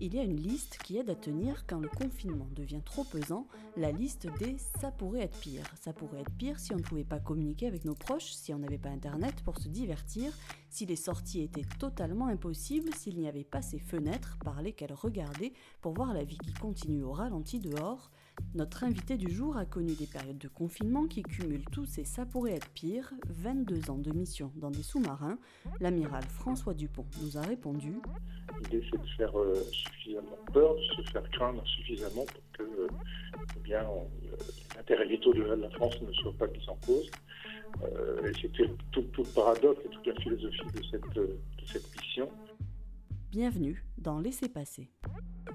il y a une liste qui aide à tenir quand le confinement devient trop pesant, la liste des ça pourrait être pire. Ça pourrait être pire si on ne pouvait pas communiquer avec nos proches, si on n'avait pas internet pour se divertir, si les sorties étaient totalement impossibles, s'il n'y avait pas ces fenêtres par lesquelles regarder pour voir la vie qui continue au ralenti dehors, notre invité du jour a connu des périodes de confinement qui cumulent tous et ça pourrait être pire, 22 ans de mission dans des sous-marins. L'amiral François Dupont nous a répondu L'idée c'est de faire euh, suffisamment peur, de se faire craindre suffisamment pour que euh, eh bien, l'intérêt vitaux de la France ne soit pas mis en cause. Euh, et c'était tout, tout, le paradoxe et toute la philosophie de cette, de cette mission. Bienvenue dans Laissez passer.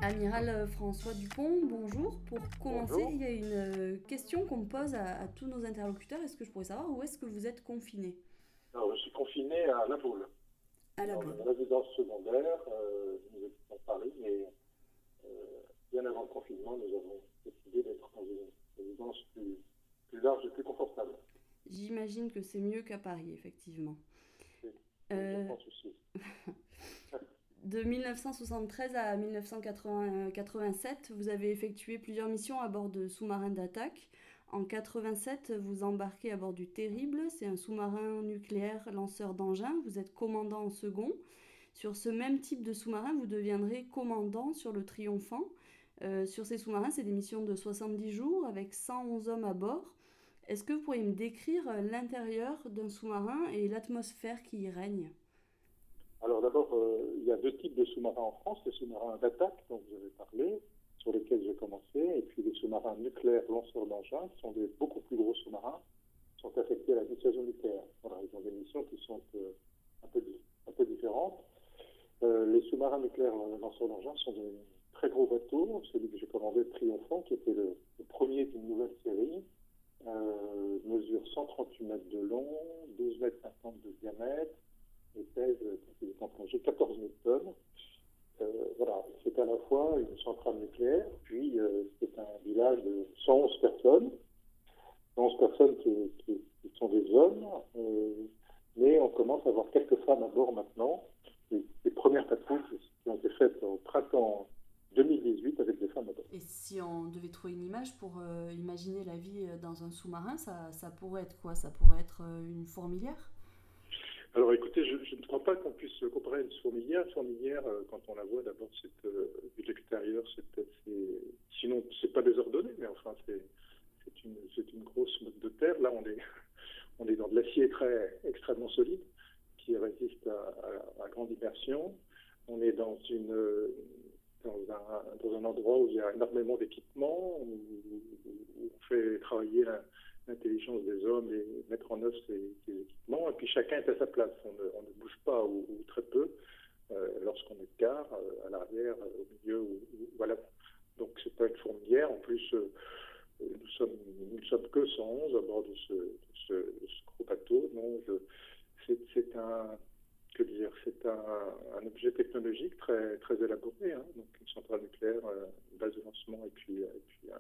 Amiral François Dupont, bonjour. Pour commencer, il y a une euh, question qu'on me pose à, tous nos interlocuteurs. Est-ce que je pourrais savoir où est-ce que vous êtes confiné Alors, Je suis confiné à La Baule. À La Baule. Dans résidence secondaire, euh, nous étions à Paris, mais euh, bien avant le confinement, nous avons décidé d'être dans une résidence plus, plus large et plus confortable. J'imagine que c'est mieux qu'à Paris, effectivement. Oui, euh... je pense aussi. De 1973 à 1987, vous avez effectué plusieurs missions à bord de sous-marins d'attaque. En 87, vous embarquez à bord du Terrible, c'est un sous-marin nucléaire lanceur d'engins. Vous êtes commandant en second. Sur ce même type de sous-marin, vous deviendrez commandant sur le Triomphant. Euh, sur ces sous-marins, c'est des missions de 70 jours avec 111 hommes à bord. Est-ce que vous pourriez me décrire l'intérieur d'un sous-marin et l'atmosphère qui y règne? Alors d'abord, euh, il y a deux types de sous-marins en France, les sous-marins d'attaque dont vous avez parlé, sur lesquels j'ai commencé, et puis les sous-marins nucléaires lanceurs d'engins, qui sont des beaucoup plus gros sous-marins, sont affectés à la dissuasion nucléaire. Ils ont des missions qui sont euh, un, peu, différentes. Euh, les sous-marins nucléaires lanceurs d'engins sont des très gros bateaux. Celui que j'ai commandé, Triomphant, qui était le, premier d'une nouvelle série, mesure 138 mètres de long, 12 mètres 50 de diamètre, et pèse, plongée, 14 000 tonnes. Euh, voilà, c'est à la fois une centrale nucléaire, puis euh, c'est un village de 111 personnes, 111 personnes qui, sont des hommes, euh, mais on commence à avoir quelques femmes à bord maintenant. Les, premières patrouilles qui ont été faites au printemps 2018 avec des femmes à bord. Et si on devait trouver une image pour imaginer la vie dans un sous-marin, ça, pourrait être quoi? Ça pourrait être une fourmilière? Alors écoutez, je, ne crois pas qu'on puisse comparer une fourmilière. Une fourmilière, euh, quand on la voit, d'abord, c'est euh, de l'extérieur, c'est assez... Sinon, c'est pas désordonné, mais enfin, c'est une, une grosse mode de terre. Là, on est, on est dans de l'acier très extrêmement solide qui résiste à, grande immersion. On est dans une dans un, dans un endroit où il y a énormément d'équipements, où, on fait travailler l'intelligence des hommes et mettre en œuvre ces, équipements. Et puis chacun est à sa place. On ne, ne bouge pas ou, très peu euh, lorsqu'on est de quart, euh, à l'arrière, au milieu ou, ou, à. Donc c'est pas une fourmilière. En plus, euh, nous sommes nous sommes que 111 à bord de ce, gros bateau. Non, c'est un que dire, c'est un, objet technologique très très élaboré. Hein. Donc une centrale nucléaire, une base de lancement et puis, et puis un,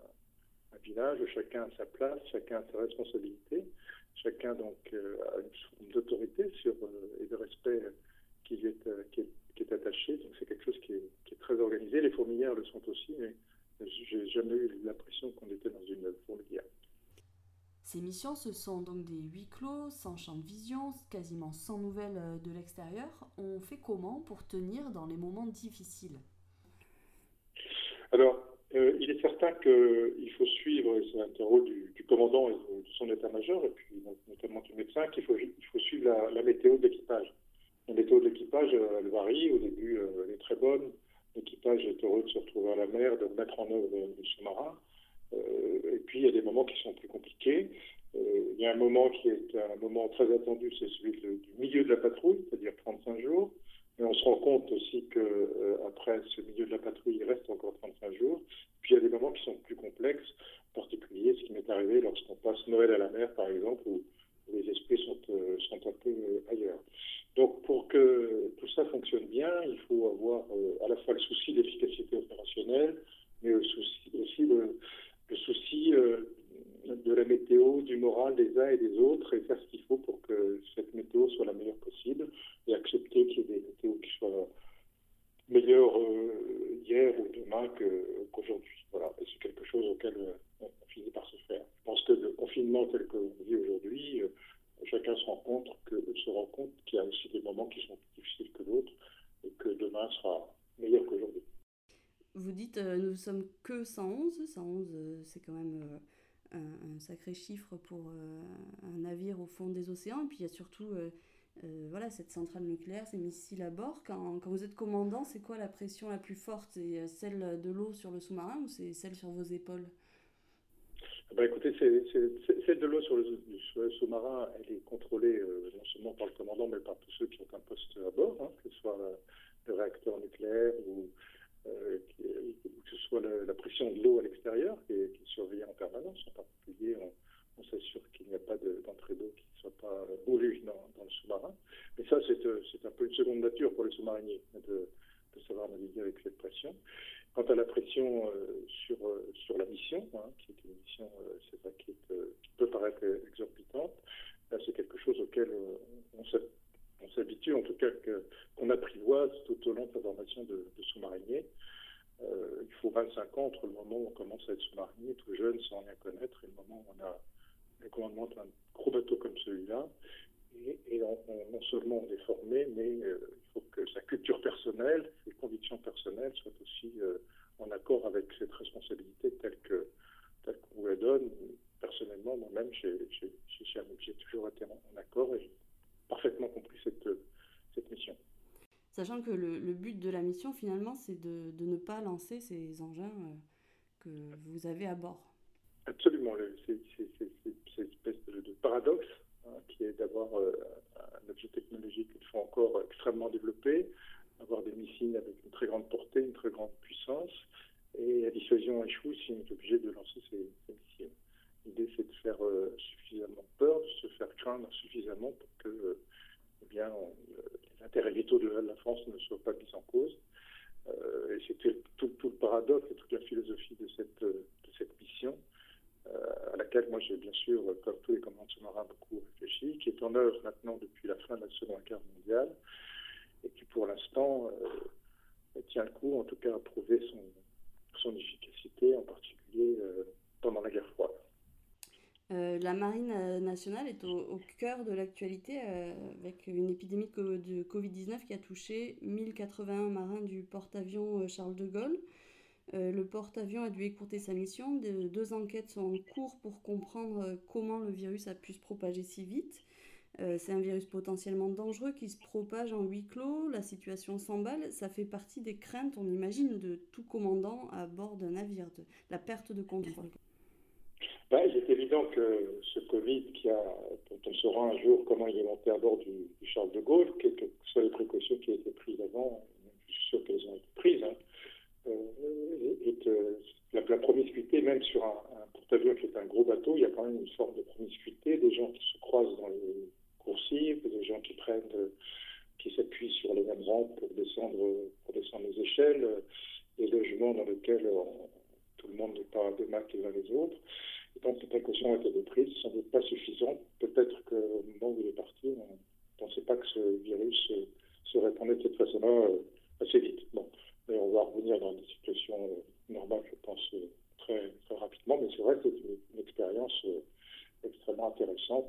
un village, chacun a sa place, chacun a sa responsabilité, chacun donc euh, a une forme d'autorité sur euh, et de respect qui lui est, euh, qui est, qui est attaché. Donc c'est quelque chose qui est, qui est, très organisé. Les fourmilières le sont aussi, mais j'ai jamais eu l'impression qu'on était dans une fourmilière. Ces missions, ce sont donc des huis clos, sans champ de vision, quasiment sans nouvelles de l'extérieur. On fait comment pour tenir dans les moments difficiles? Alors, euh, il est certain qu'il faut suivre, et c'est un rôle du, du, commandant et de, son état-major, et puis notamment du médecin, qu'il faut, il faut suivre la, météo de l'équipage. La météo de l'équipage, elle varie. Au début, euh, elle est très bonne. L'équipage est heureux de se retrouver à la mer, de mettre en œuvre le sous-marin. Euh, et puis, il y a des moments qui sont plus compliqués. Euh, il y a un moment qui est un moment très attendu, c'est celui du milieu de la patrouille, c'est-à-dire 35 jours. Mais on se rend compte aussi que euh, après ce milieu de la patrouille, il reste encore 35 jours. Puis il y a des moments qui sont plus complexes, en particulier ce qui m'est arrivé lorsqu'on passe Noël à la mer, par exemple, où, les esprits sont, euh, sont un peu euh, ailleurs. Donc pour que tout ça fonctionne bien, il faut avoir euh, à la fois le souci d'efficacité opérationnelle, mais aussi, le, souci de la météo, du moral des uns et des autres, et faire ce qu'il faut pour que cette météo soit la meilleure possible, et accepter qu'il y ait des météos qui soient meilleures euh, hier demain qu'aujourd'hui. voilà. Et c'est quelque chose auquel on, finit par se faire. Je pense que le confinement tel que l'on vit aujourd'hui, chacun se rend compte que se qu'il y a aussi des moments qui sont plus difficiles que d'autres et que demain sera meilleur qu'aujourd'hui. Vous dites nous sommes que 111. 111, c'est quand même un, sacré chiffre pour un navire au fond des océans. Et puis il y a surtout euh, voilà, cette centrale nucléaire, ces missiles à bord. Quand, quand vous êtes commandant, c'est quoi la pression la plus forte? C'est euh, celle de l'eau sur le sous-marin ou c'est celle sur vos épaules? Bah écoutez, celle de l'eau sur le, sous-marin, elle est contrôlée euh, non seulement par le commandant, mais par tous ceux qui ont un poste à bord, hein, que ce soit le réacteur nucléaire ou que ce soit la, pression de l'eau à l'extérieur qui, est surveillée en permanence. En particulier, on, s'assure qu'il n'y a pas d'entrée d'eau qui ne soit pas bourrue dans, le sous-marin. Mais ça, c'est un peu une seconde nature pour les sous-mariniers de, de, savoir naviguer avec cette pression. Quant à la pression euh, sur, euh, sur la mission, hein, qui est une mission euh, pas, qui, peut paraître exorbitante, c'est quelque chose auquel on, s'habitue, en tout cas qu'on apprivoise tout au long de sa formation de, sous-marinier. il faut 25 ans entre le moment où on commence à être sous-marinier, tout jeune, sans rien connaître, et le moment où on a le commandement d'un gros bateau comme celui-là. Et, non seulement on est formé, mais euh, il faut que sa culture personnelle, ses convictions personnelles soient aussi euh, en accord avec cette responsabilité telle qu'on vous la donne. Personnellement, moi-même, j'ai toujours été en, accord parfaitement compris cette, cette mission. Sachant que le, le, but de la mission, finalement, c'est de, de, ne pas lancer ces engins euh, que vous avez à bord. Absolument. C'est cette espèce de paradoxe Hein, qui est d'avoir euh, un objet technologique qu'il faut encore extrêmement développer, avoir des missiles avec une très grande portée, une très grande puissance, et la dissuasion échoue si on est obligé de lancer ces, missiles. L'idée, c'est de faire euh, suffisamment suffisamment pour que euh, eh bien, les intérêts vitaux de la France ne soient pas mis en cause. et c'était tout, le paradoxe et toute la philosophie de cette, de cette mission à laquelle moi j'ai bien sûr, comme tous les commandants sous-marins, beaucoup réfléchi, qui est en œuvre maintenant depuis la fin de la Seconde Guerre mondiale, et qui pour l'instant euh, tient le coup, en tout cas a prouvé son, son efficacité, en particulier euh, pendant la guerre froide. Euh, la marine nationale est au, cœur de l'actualité avec une épidémie de Covid-19 qui a touché 1081 marins du porte-avions Charles de Gaulle. Euh, le porte-avions a dû écourter sa mission. deux enquêtes sont en cours pour comprendre euh, comment le virus a pu se propager si vite. Euh, c'est un virus potentiellement dangereux qui se propage en huis clos. La situation s'emballe. Ça fait partie des craintes, on imagine, de tout commandant à bord d'un navire, de la perte de contrôle. Bah, il est évident que ce Covid, qui a, dont on saura un jour comment il est monté à bord du, Charles de Gaulle, quelles que soient les précautions qui ont été prises avant, je suis sûr qu'elles ont été prises, hein, euh, la, promiscuité, même sur un, un porte-avions qui est un gros bateau, il y a quand même une forme de promiscuité, des gens qui se croisent dans les coursives, des gens qui prennent, euh, qui s'appuient sur les mêmes rampes pour descendre, pour descendre les échelles, des logements dans lesquels tout le monde n'est pas de mac les uns les autres. Précautions ont été prises, sans doute pas suffisantes. Peut-être qu'au moment où il est parti, on ne pensait pas que ce virus se répandait de cette façon-là euh, assez vite. Bon, et on va revenir dans des situations euh, normales, je pense, euh, très, très rapidement. Mais c'est vrai que c'est une, expérience euh, extrêmement intéressante.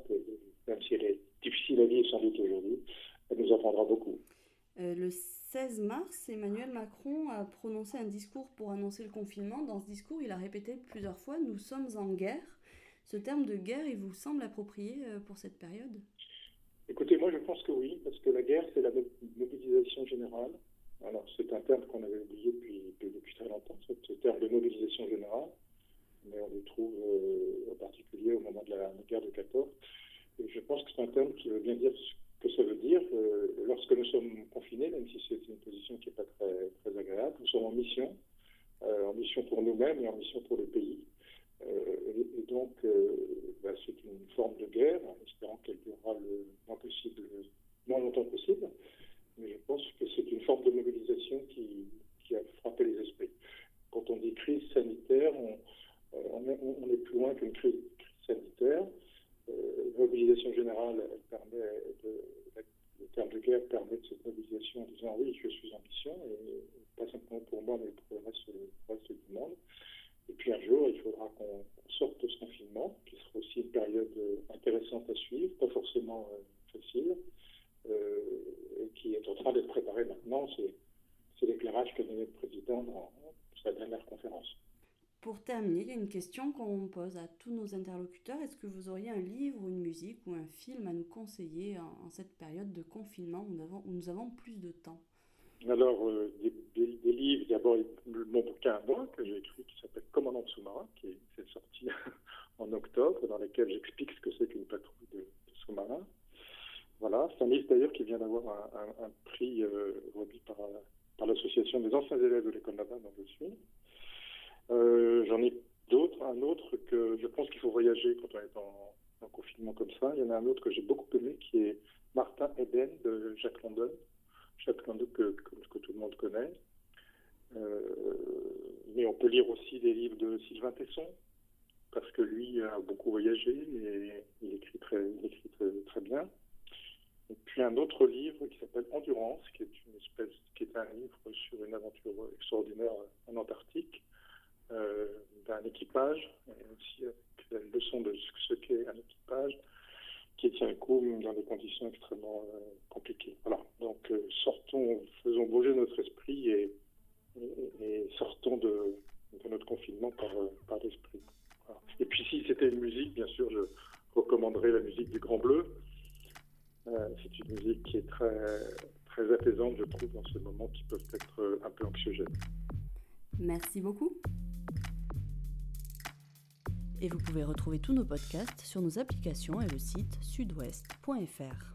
même si elle est difficile à vivre sans doute aujourd'hui, elle nous apprendra beaucoup. le 16 mars, Emmanuel Macron a prononcé un discours pour annoncer le confinement. Dans ce discours, il a répété plusieurs fois Nous sommes en guerre. Ce terme de guerre, il vous semble approprié pour cette période? Écoutez, moi je pense que oui, parce que la guerre, c'est la mobilisation générale. Alors, c'est un terme qu'on avait oublié depuis, très longtemps, ce terme de mobilisation générale, mais on le trouve euh, en particulier au moment de la, guerre de 14. Et je pense que c'est un terme qui veut bien dire ce que ça veut dire. Euh, lorsque nous sommes confinés, même si c'est une position qui n'est pas très, agréable, nous sommes en mission, euh, en mission pour nous-mêmes et en mission pour le pays. que c'est une forme de mobilisation qui, a frappé les esprits. Quand on dit crise sanitaire, on, euh, est, plus loin qu'une crise, sanitaire. Euh, mobilisation générale, elle permet le terme de guerre permet de cette mobilisation en disant oui, je suis en mission, pas simplement pour moi, mais pour le reste, le reste du monde. Et puis un jour, il faudra qu'on sorte de ce confinement, qui sera aussi une période euh, intéressante à suivre, pas forcément. Euh, c'est l'éclairage que donnait le président dans sa dernière conférence. Pour terminer, il y a une question qu'on pose à tous nos interlocuteurs. Est-ce que vous auriez un livre, une musique ou un film à nous conseiller en, cette période de confinement où nous avons, plus de temps? Alors, euh, des, livres, d'abord mon bouquin à moi que j'ai écrit qui s'appelle Commandant de sous-marin, qui est, sorti en octobre, dans lequel j'explique ce que c'est qu'une patrouille de, sous-marins. Voilà, c'est un livre d'ailleurs qui vient d'avoir un, prix euh, remis par, par l'association des anciens élèves de l'école navale dont je suis. Euh, j'en ai d'autres, un autre que je pense qu'il faut voyager quand on est en, confinement comme ça. Il y en a un autre que j'ai beaucoup aimé qui est Martin Eden de Jacques London. Jacques London que, que, tout le monde connaît. Euh, mais on peut lire aussi des livres de Sylvain Tesson, parce que lui a beaucoup voyagé et il écrit très, il écrit très, bien. Puis un autre livre qui s'appelle Endurance, qui est une espèce, qui est un livre sur une aventure extraordinaire en Antarctique, euh, d'un équipage, et aussi avec la leçon de ce qu'est un équipage qui tient le coup dans des conditions extrêmement euh, compliquées. Voilà. Donc euh, sortons, faisons bouger notre esprit et, sortons de, notre confinement par l'esprit. Et puis si c'était une musique, bien sûr, je recommanderais la musique du Grand Bleu. C'est une musique qui est très, très apaisante, je trouve, dans ces moments qui peuvent être un peu anxiogènes. Merci beaucoup. Et vous pouvez retrouver tous nos podcasts sur nos applications et le site sudouest.fr.